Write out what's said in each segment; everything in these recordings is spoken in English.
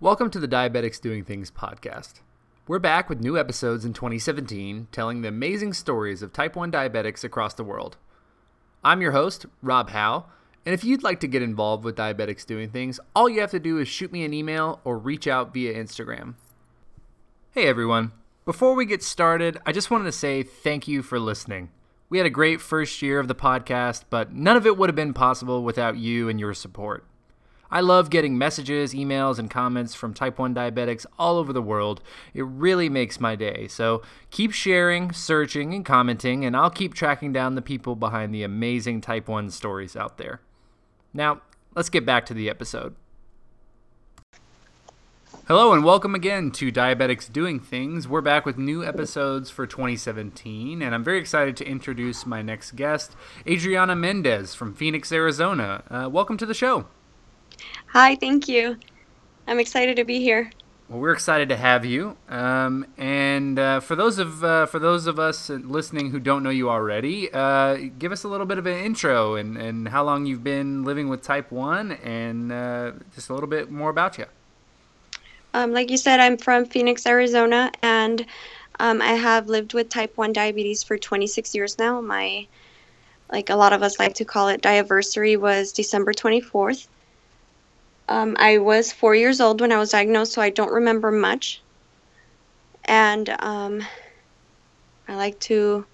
Welcome to the Diabetics Doing Things podcast. We're back with new episodes in 2017 telling the amazing stories of type 1 diabetics across the world. I'm your host, Rob Howe, and if you'd like to get involved with Diabetics Doing Things, all you have to do is shoot me an email or reach out via Instagram. Hey everyone. Before we get started, I just wanted to say thank you for listening. We had a great first year of the podcast, but none of it would have been possible without you and your support. I love getting messages, emails, and comments from type 1 diabetics all over the world. It really makes my day. So keep sharing, searching, and commenting, and I'll keep tracking down the people behind the amazing type 1 stories out there. Now, let's get back to the episode. Hello and welcome again to Diabetics Doing Things. We're back with new episodes for 2017, and I'm very excited to introduce my next guest, Adriana Mendez from Phoenix, Arizona. Uh, welcome to the show. Hi, thank you. I'm excited to be here. Well, we're excited to have you. Um, and uh, for those of uh, for those of us listening who don't know you already, uh, give us a little bit of an intro and, and how long you've been living with Type One, and uh, just a little bit more about you. Um, like you said, I'm from Phoenix, Arizona, and um, I have lived with Type One diabetes for 26 years now. My like a lot of us like to call it, diaversary was December 24th. Um, I was four years old when I was diagnosed, so I don't remember much. And um, I like to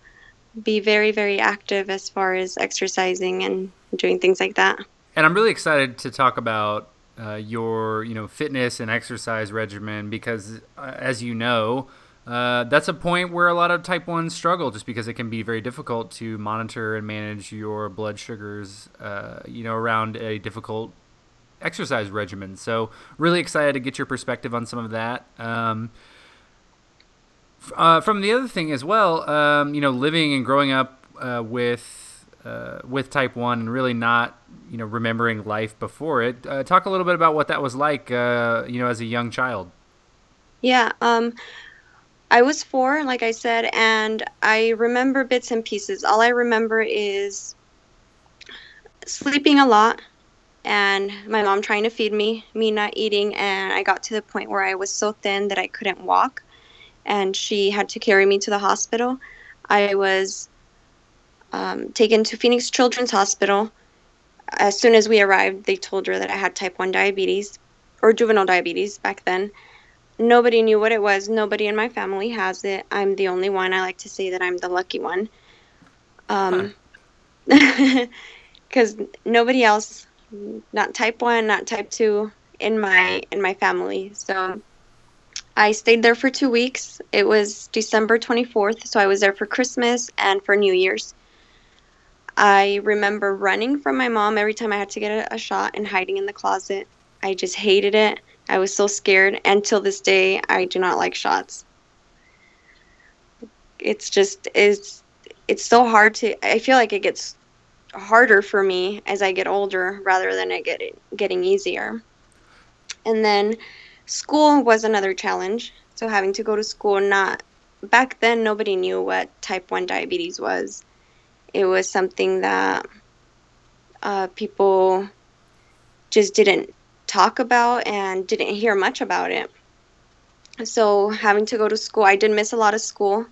be very, very active as far as exercising and doing things like that. And I'm really excited to talk about uh, your, you know, fitness and exercise regimen because, uh, as you know, uh, that's a point where a lot of type 1s struggle just because it can be very difficult to monitor and manage your blood sugars, uh, you know, around a difficult exercise regimen. So really excited to get your perspective on some of that. Um, uh, from the other thing as well, um, you know, living and growing up uh, with uh, with type one and really not, you know, remembering life before it. Uh, talk a little bit about what that was like, uh, you know, as a young child. Yeah, um, I was four, like I said, and I remember bits and pieces. All I remember is sleeping a lot and my mom trying to feed me, me not eating, and I got to the point where I was so thin that I couldn't walk, and she had to carry me to the hospital. I was um, taken to Phoenix Children's Hospital. As soon as we arrived, they told her that I had type 1 diabetes or juvenile diabetes back then. Nobody knew what it was. Nobody in my family has it. I'm the only one. I like to say that I'm the lucky one. Um, because nobody else not type 1 not type 2 in my in my family. So i stayed there for two weeks. It was december 24th so i was there for christmas and for new year's. I remember running from my mom every time i had to get a, a shot and hiding in the closet. I just hated it. I was so scared and till this day i do not like shots. It's just it's it's so hard to i feel like it gets harder for me as I get older rather than it get getting easier. And then school was another challenge. So having to go to school not back then nobody knew what type 1 diabetes was. It was something that uh, people just didn't talk about and didn't hear much about it. So having to go to school, I did miss a lot of school.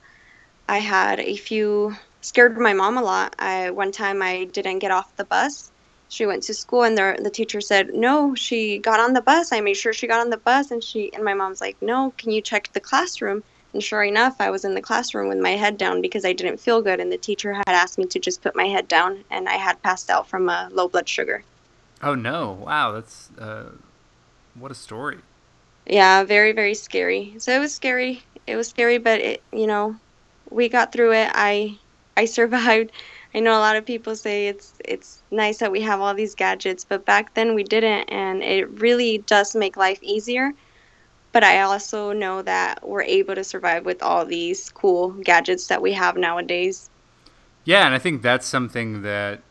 I had a few scared my mom a lot. I one time I didn't get off the bus. She went to school and the the teacher said, "No, she got on the bus." I made sure she got on the bus and she and my mom's like, "No, can you check the classroom?" And sure enough, I was in the classroom with my head down because I didn't feel good and the teacher had asked me to just put my head down and I had passed out from a low blood sugar. Oh no. Wow, that's uh what a story. Yeah, very very scary. So it was scary. It was scary, but it, you know, we got through it. I I survived. I know a lot of people say it's it's nice that we have all these gadgets, but back then we didn't, and it really does make life easier. But I also know that we're able to survive with all these cool gadgets that we have nowadays. Yeah, and I think that's something that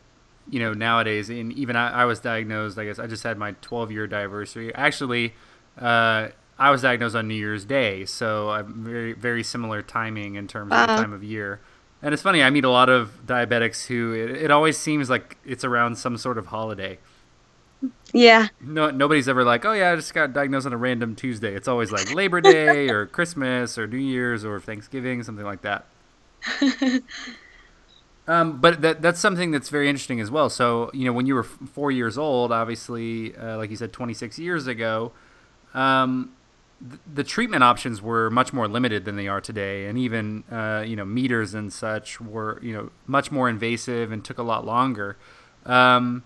you know nowadays, and even I, I was diagnosed. I guess I just had my 12 year diaversary. Actually, uh, I was diagnosed on New Year's Day, so I'm very very similar timing in terms of uh, the time of year. And it's funny, I meet a lot of diabetics who it, it, always seems like it's around some sort of holiday. Yeah. No, nobody's ever like, oh yeah, I just got diagnosed on a random Tuesday. It's always like Labor Day or Christmas or New Year's or Thanksgiving, something like that. um, but that that's something that's very interesting as well. So you know, when you were f- four years old, obviously, uh, like you said, 26 years ago, um, the treatment options were much more limited than they are today, and even uh, you know meters and such were you know much more invasive and took a lot longer. Um,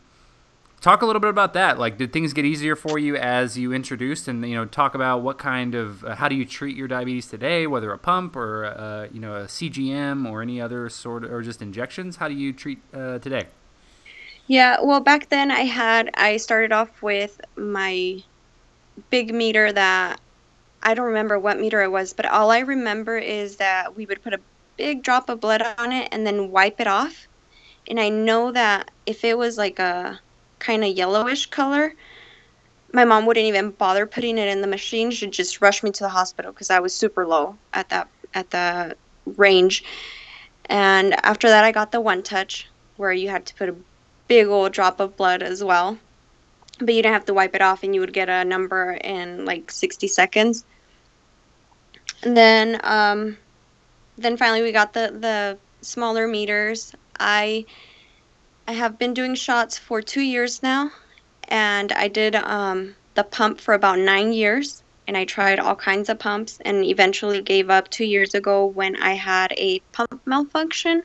talk a little bit about that. Like did things get easier for you as you introduced and you know talk about what kind of uh, how do you treat your diabetes today whether a pump or uh, you know a cgm or any other sort of or just injections? How do you treat uh, today? Yeah well back then i had i started off with my big meter that i don't remember what meter it was but all i remember is that we would put a big drop of blood on it and then wipe it off and i know that if it was like a kind of yellowish color. My mom wouldn't even bother putting it in the machine. She'd just rush me to the hospital because I was super low at that at the range. And after that, I got the one touch where you had to put a big old drop of blood as well. But you didn't have to wipe it off, and you would get a number in like 60 seconds. And then, um, then finally, we got the the smaller meters. I I have been doing shots for two years now, and I did um, the pump for about nine years. And I tried all kinds of pumps and eventually gave up two years ago when I had a pump malfunction.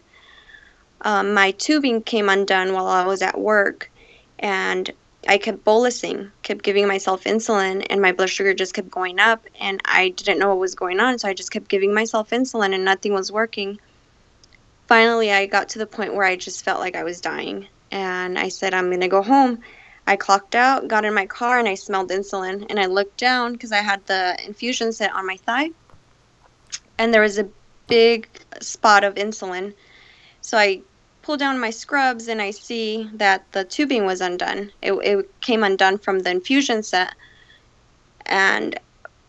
Um, my tubing came undone while I was at work, and I kept bolusing, kept giving myself insulin, and my blood sugar just kept going up. And I didn't know what was going on, so I just kept giving myself insulin, and nothing was working finally I got to the point where I just felt like I was dying. And I said, I'm going to go home. I clocked out, got in my car, and I smelled insulin. And I looked down because I had the infusion set on my thigh. And there was a big spot of insulin. So I pull down my scrubs and I see that the tubing was undone. It, it came undone from the infusion set. And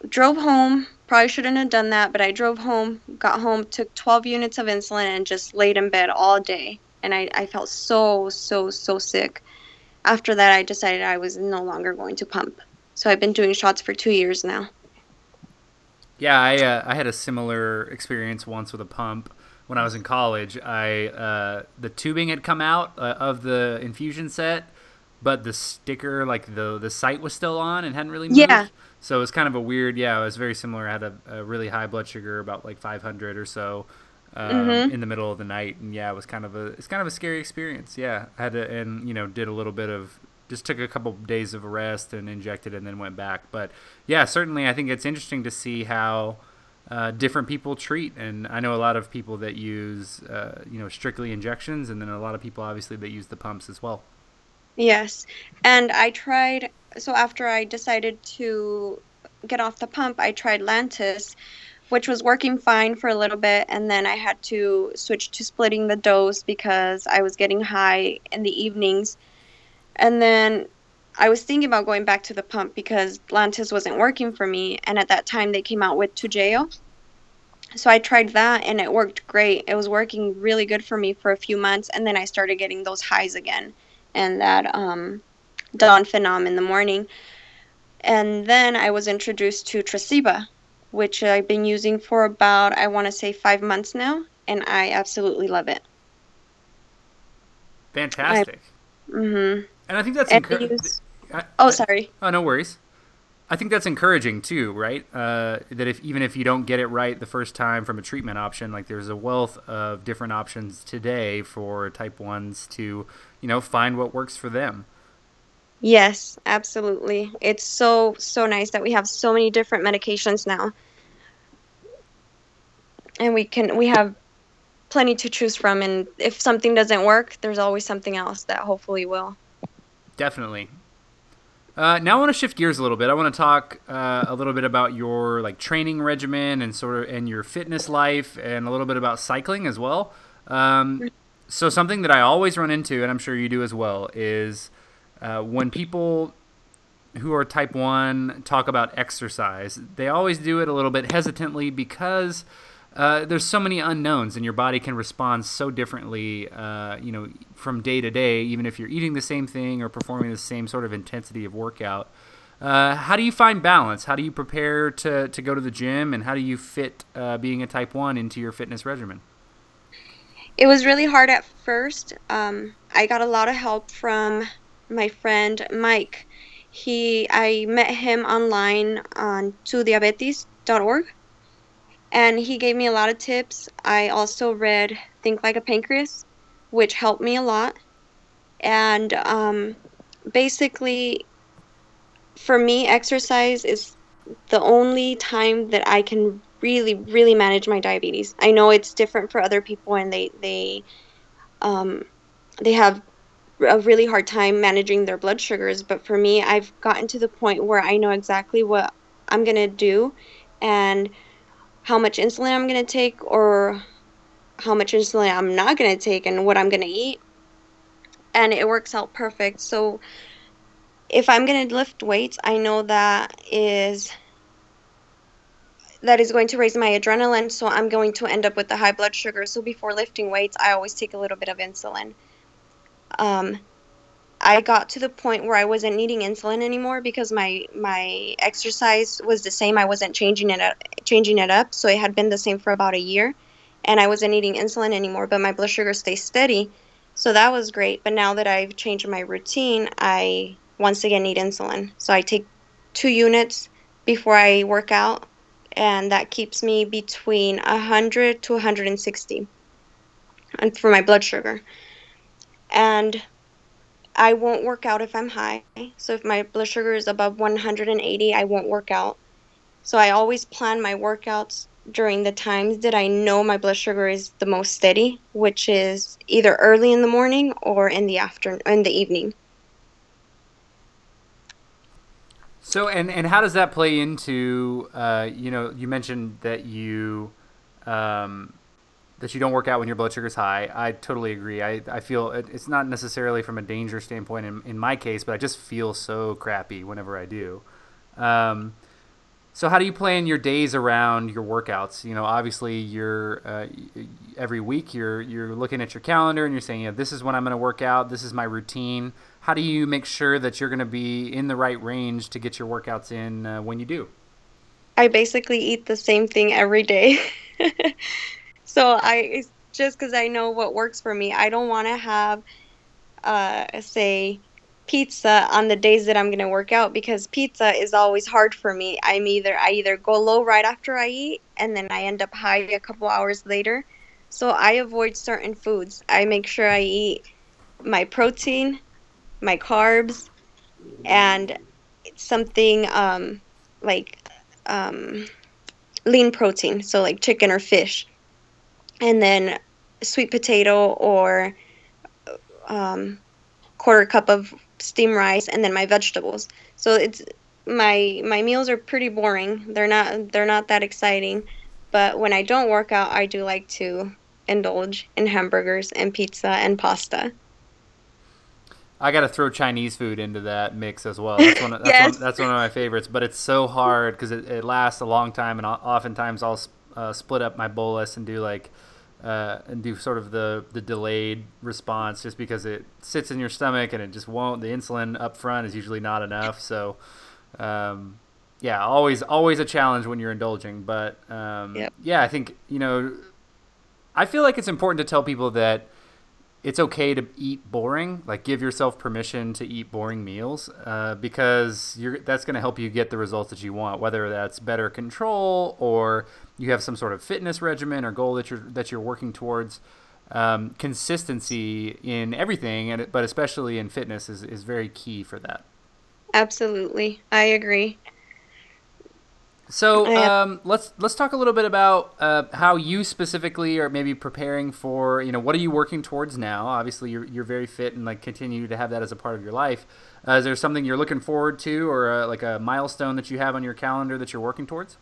drove home, Probably shouldn't have done that, but I drove home, got home, took 12 units of insulin, and just laid in bed all day. And I, I felt so, so, so sick. After that, I decided I was no longer going to pump. So I've been doing shots for two years now. Yeah, I, uh, I had a similar experience once with a pump when I was in college. I uh, the tubing had come out uh, of the infusion set, but the sticker, like the the site, was still on and hadn't really moved. Yeah. So it was kind of a weird. Yeah, it was very similar. I had a, a really high blood sugar, about like 500 or so, um, mm-hmm. in the middle of the night, and yeah, it was kind of a it's kind of a scary experience. Yeah, I had to and you know did a little bit of just took a couple days of rest and injected and then went back. But yeah, certainly I think it's interesting to see how. Uh, different people treat, and I know a lot of people that use, uh, you know, strictly injections, and then a lot of people obviously that use the pumps as well. Yes, and I tried so after I decided to get off the pump, I tried Lantus, which was working fine for a little bit, and then I had to switch to splitting the dose because I was getting high in the evenings. And then I was thinking about going back to the pump because Lantus wasn't working for me, and at that time they came out with Toujeo. So I tried that and it worked great. It was working really good for me for a few months, and then I started getting those highs again, and that um, Dawn Phenom in the morning. And then I was introduced to Tresiba, which I've been using for about, I want to say, five months now, and I absolutely love it. Fantastic. mm-hmm. And I think that's encouraging. Oh, sorry. Oh, no worries. I think that's encouraging too, right? Uh, that if even if you don't get it right the first time from a treatment option, like there's a wealth of different options today for type ones to, you know, find what works for them. Yes, absolutely. It's so so nice that we have so many different medications now. And we can we have plenty to choose from and if something doesn't work, there's always something else that hopefully will. Definitely. Uh, now I want to shift gears a little bit. I want to talk uh, a little bit about your like training regimen and sort of and your fitness life and a little bit about cycling as well. Um, so something that I always run into, and I'm sure you do as well, is uh, when people who are type 1 talk about exercise, they always do it a little bit hesitantly because uh, there's so many unknowns, and your body can respond so differently, uh, you know, from day to day, even if you're eating the same thing or performing the same sort of intensity of workout. Uh, how do you find balance? How do you prepare to, to go to the gym, and how do you fit uh, being a type 1 into your fitness regimen? It was really hard at first. Um, I got a lot of help from my friend Mike. He I met him online on tudiabetes.org and he gave me a lot of tips. I also read Think Like a Pancreas, which helped me a lot. And um, basically, for me, exercise is the only time that I can really, really manage my diabetes. I know it's different for other people, and they they um, they have a really hard time managing their blood sugars. But for me, I've gotten to the point where I know exactly what I'm gonna do, and how much insulin I'm going to take or how much insulin I'm not going to take and what I'm going to eat. And it works out perfect. So if I'm going to lift weights, I know that is that is going to raise my adrenaline, so I'm going to end up with the high blood sugar. So before lifting weights, I always take a little bit of insulin. Um, I got to the point where I wasn't needing insulin anymore because my my exercise was the same. I wasn't changing it changing it up, so it had been the same for about a year, and I wasn't eating insulin anymore. But my blood sugar stays steady, so that was great. But now that I've changed my routine, I once again need insulin. So I take two units before I work out, and that keeps me between 100 to 160, and for my blood sugar, and I won't work out if I'm high. So if my blood sugar is above 180, I won't work out. So I always plan my workouts during the times that I know my blood sugar is the most steady, which is either early in the morning or in the afternoon in the evening. So and and how does that play into uh, you know you mentioned that you um, that you don't work out when your blood sugar is high. I totally agree. I, I feel it, it's not necessarily from a danger standpoint in, in my case, but I just feel so crappy whenever I do. Um, so how do you plan your days around your workouts? You know, obviously you're uh, every week you're you're looking at your calendar and you're saying, yeah, this is when I'm going to work out. This is my routine. How do you make sure that you're going to be in the right range to get your workouts in uh, when you do? I basically eat the same thing every day. so I just because I know what works for me. I don't want to have, uh, say, pizza on the days that I'm going to work out because pizza is always hard for me. I'm either I either go low right after I eat and then I end up high a couple hours later. So I avoid certain foods. I make sure I eat my protein, my carbs, and something um, like um, lean protein, so like chicken or fish and then sweet potato or um, quarter cup of steamed rice and then my vegetables. So it's my my meals are pretty boring. They're not they're not that exciting. But when i don't work out i do like to indulge in hamburgers and pizza and pasta. I got to throw Chinese food into that mix as well. That's one of, that's, yes. one, that's one of my favorites, but it's so hard because it, it, lasts a long time, and oftentimes I'll uh, split up my bolus and do like uh, and do sort of the the delayed response just because it sits in your stomach and it just won't. The insulin up front is usually not enough. So, um, yeah, always always a challenge when you're indulging. But um, yep. yeah, I think you know, I feel like it's important to tell people that it's okay to eat boring. Like give yourself permission to eat boring meals uh, because you're that's going to help you get the results that you want. Whether that's better control or you have some sort of fitness regimen or goal that you're that you're working towards. Um, consistency in everything, and but especially in fitness, is is very key for that. Absolutely, I agree. So um, let's let's talk a little bit about uh, how you specifically are maybe preparing for you know what are you working towards now? Obviously, you're you're very fit and like continue to have that as a part of your life. Uh, is there something you're looking forward to, or uh, like a milestone that you have on your calendar that you're working towards?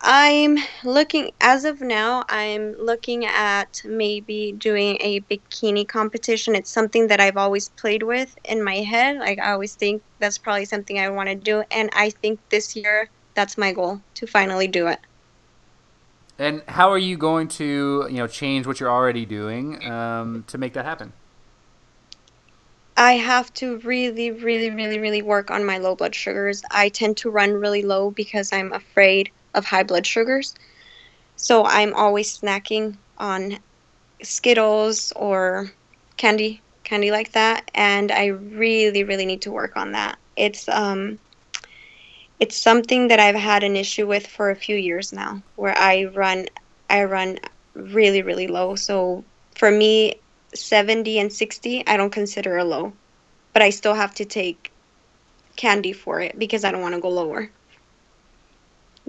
I'm looking as of now. I'm looking at maybe doing a bikini competition. It's something that I've always played with in my head. Like I always think that's probably something I want to do, and I think this year that's my goal to finally do it. And how are you going to, you know, change what you're already doing um, to make that happen? I have to really, really, really, really work on my low blood sugars. I tend to run really low because I'm afraid of high blood sugars. So I'm always snacking on Skittles or candy, candy like that, and I really, really need to work on that. It's um, it's something that I've had an issue with for a few years now, where I run, I run really, really low. So for me, 70 and 60, I don't consider a low, but I still have to take candy for it because I don't want to go lower.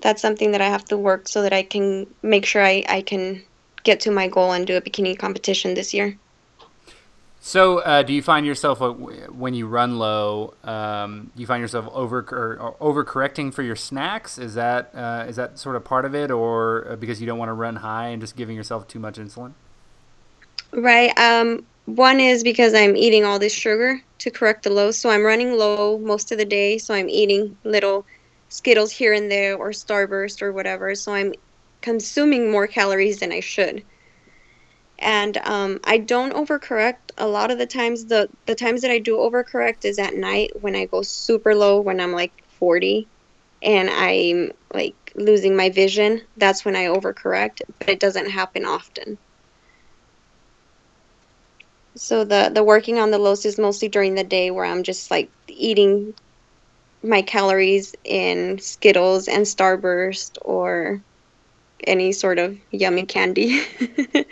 That's something that I have to work so that I can make sure I, I can get to my goal and do a bikini competition this year. So, uh, do you find yourself uh, when you run low? Um, do you find yourself over or, or overcorrecting for your snacks? Is that uh, is that sort of part of it, or uh, because you don't want to run high and just giving yourself too much insulin? Right. Um, one is because I'm eating all this sugar to correct the low, so I'm running low most of the day. So I'm eating little Skittles here and there, or Starburst, or whatever. So I'm consuming more calories than I should. And um, I don't overcorrect. A lot of the times, the the times that I do overcorrect is at night when I go super low, when I'm like 40, and I'm like losing my vision. That's when I overcorrect, but it doesn't happen often. So the the working on the lows is mostly during the day where I'm just like eating my calories in Skittles and Starburst or any sort of yummy candy.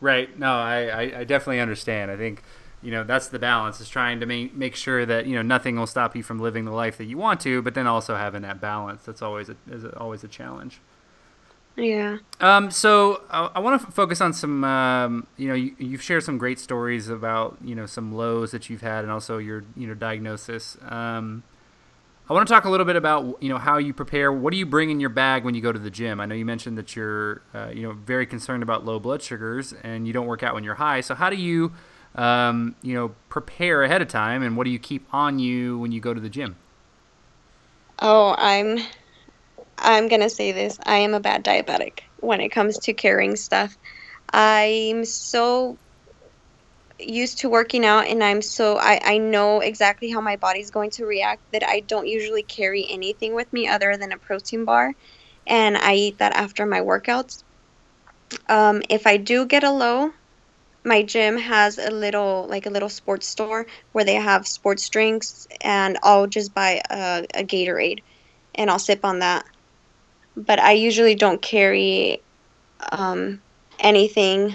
right. No, I, I, definitely understand. I think, you know, that's the balance is trying to make, make sure that, you know, nothing will stop you from living the life that you want to, but then also having that balance. That's always a, is always a challenge. Yeah. Um, so I, I want to f- focus on some, um, you know, you, you've shared some great stories about, you know, some lows that you've had and also your, you know, diagnosis. Um, I want to talk a little bit about you know how you prepare. What do you bring in your bag when you go to the gym? I know you mentioned that you're uh, you know very concerned about low blood sugars and you don't work out when you're high. So how do you um, you know prepare ahead of time and what do you keep on you when you go to the gym? Oh, I'm I'm gonna say this. I am a bad diabetic when it comes to carrying stuff. I'm so used to working out and I'm so I, I know exactly how my body's going to react that I don't usually carry anything with me other than a protein bar and I eat that after my workouts. Um, if I do get a low, my gym has a little like a little sports store where they have sports drinks and I'll just buy a, a Gatorade and I'll sip on that. But I usually don't carry um, anything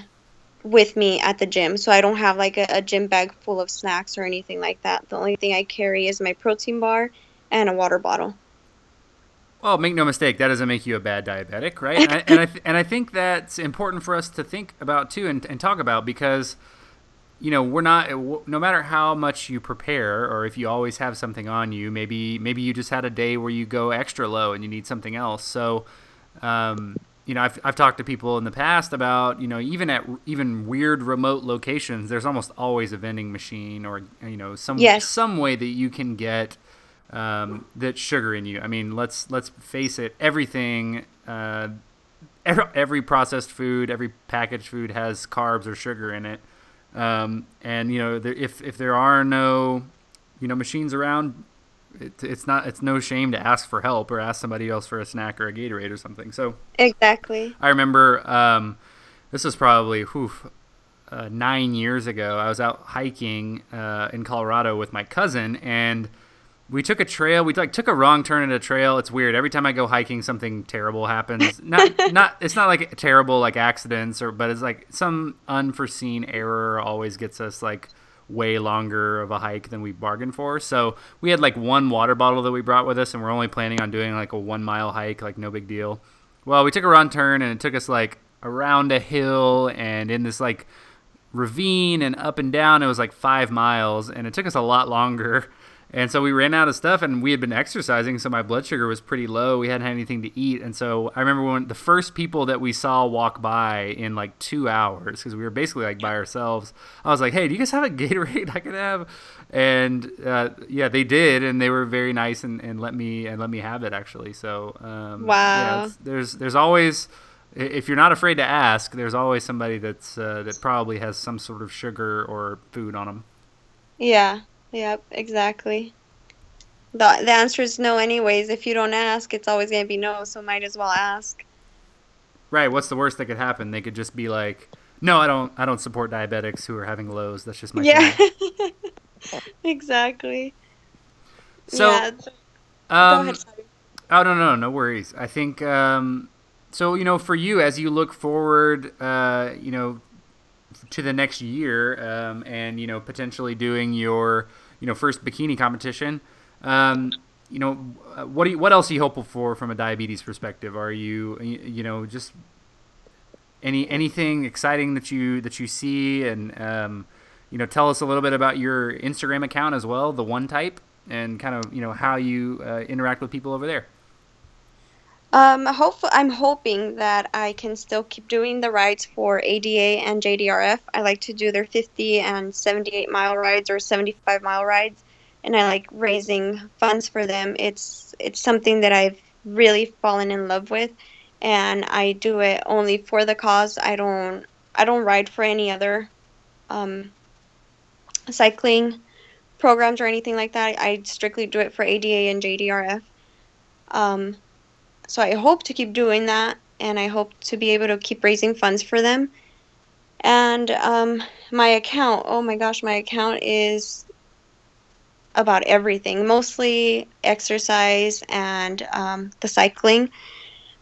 with me at the gym. So I don't have like a, a, gym bag full of snacks or anything like that. The only thing I carry is my protein bar and a water bottle. Well, make no mistake, that doesn't make you a bad diabetic, right? and, I, and, I and I think that's important for us to think about too and, and talk about because, you know, we're not, no matter how much you prepare or if you always have something on you, maybe, maybe you just had a day where you go extra low and you need something else. So, um, you know, I've, I've talked to people in the past about, you know, even at even weird remote locations, there's almost always a vending machine or, you know, some yes. some way that you can get um, that sugar in you. I mean, let's let's face it, everything, uh, every, every, processed food, every packaged food has carbs or sugar in it. Um, and you know, there, if if there are no, you know, machines around, it, it's not it's no shame to ask for help or ask somebody else for a snack or a Gatorade or something. So exactly. I remember um, this was probably whew, uh, nine years ago. I was out hiking uh, in Colorado with my cousin and we took a trail. We like took a wrong turn in a trail. It's weird. Every time I go hiking, something terrible happens. Not not. It's not like terrible like accidents or, but it's like some unforeseen error always gets us like way longer of a hike than we bargained for. So we had like one water bottle that we brought with us, and we're only planning on doing like a one mile hike, like no big deal. Well, we took a wrong turn, and it took us like around a hill and in this like ravine and up and down. It was like five miles, and it took us a lot longer. And so we ran out of stuff, and we had been exercising, so my blood sugar was pretty low. We hadn't had anything to eat, and so I remember when the first people that we saw walk by in like two hours, because we were basically like by ourselves. I was like, "Hey, do you guys have a Gatorade I could have?" And uh, yeah, they did, and they were very nice and, and let me and let me have it actually. So um, wow, yeah, there's there's always if you're not afraid to ask, there's always somebody that's uh, that probably has some sort of sugar or food on them. Yeah, Yep, exactly. The, the answer is no, anyways. If you don't ask, it's always going to be no, so might as well ask. Right. What's the worst that could happen? They could just be like, no, I don't, I don't support diabetics who are having lows. That's just my yeah. exactly. So, yeah. um, ahead, oh no, no, no worries. I think, um, so you know, for you as you look forward, uh, you know, to the next year, um, and you know, potentially doing your you know first bikini competition. Um, you know, what do you, what else are you hopeful for from a diabetes perspective? Are you you know just any anything exciting that you that you see and um, you know tell us a little bit about your Instagram account as well, the one type, and kind of you know how you uh, interact with people over there. Um, I'm hoping that I can still keep doing the rides for ADA and JDRF. I like to do their 50 and 78 mile rides or 75 mile rides, and I like raising funds for them. It's it's something that I've really fallen in love with, and I do it only for the cause. I don't I don't ride for any other um, cycling programs or anything like that. I strictly do it for ADA and JDRF. Um, so I hope to keep doing that, and I hope to be able to keep raising funds for them. And um, my account, oh my gosh, my account is about everything, mostly exercise and um, the cycling.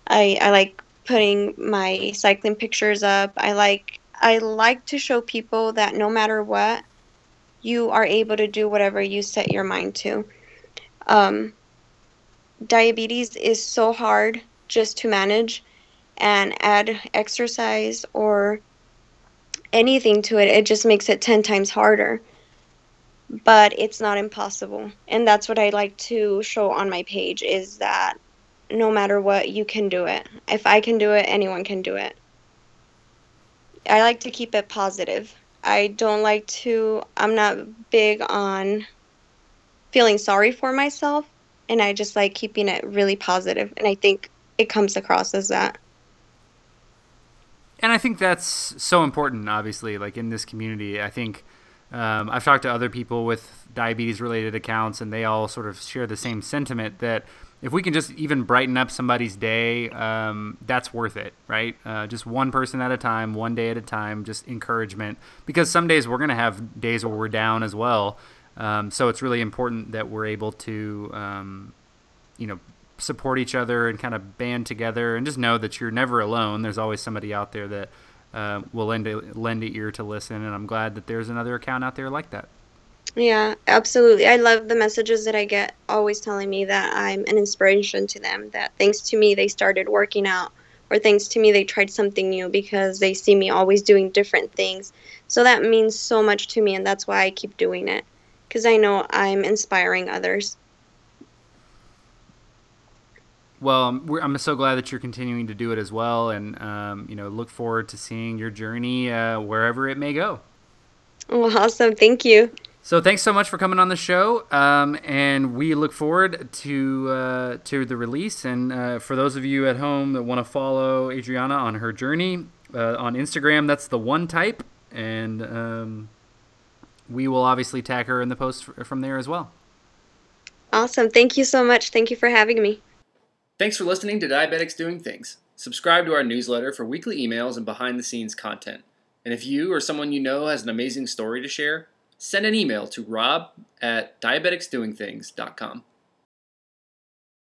I, I like putting my cycling pictures up. I like I like to show people that no matter what, you are able to do whatever you set your mind to. Um, diabetes is so hard just to manage and add exercise or anything to it it just makes it 10 times harder. But it's not impossible. And that's what i like to show on my page is that no matter what you can do it. If i can do it anyone can do it. I like to keep it positive. I don't like to i'm not big on feeling sorry for myself and I just like keeping it really positive, and I think it comes across as that. And I think that's so important, obviously, like in this community. I think um, I've talked to other people with diabetes related accounts, and they all sort of share the same sentiment that if we can just even brighten up somebody's day, um, that's worth it, right? Uh, just one person at a time, one day at a time, just encouragement. Because some days we're going to have days where we're down as well. Um, so it's really important that we're able to, um, you know, support each other and kind of band together, and just know that you're never alone. There's always somebody out there that uh, will lend a, lend an ear to listen, and I'm glad that there's another account out there like that. Yeah, absolutely. I love the messages that I get always telling me that I'm an inspiration to them, that thanks to me they started working out, or thanks to me they tried something new because they see me always doing different things. So that means so much to me, and that's why I keep doing it because I know I'm inspiring others. Well, I'm so glad that you're continuing to do it as well, and um, you know, look forward to seeing your journey uh, wherever it may go. Well, awesome! Thank you. So thanks so much for coming on the show, um, and we look forward to uh, to the release. And uh, for those of you at home that want to follow Adriana on her journey uh, on Instagram, that's the one type, and um, we will obviously tag her in the post from there as well. Awesome. Thank you so much. Thank you for having me. Thanks for listening to Diabetics Doing Things. Subscribe to our newsletter for weekly emails and behind the scenes content. And if you or someone you know has an amazing story to share, send an email to rob at diabeticsdoingthings.com.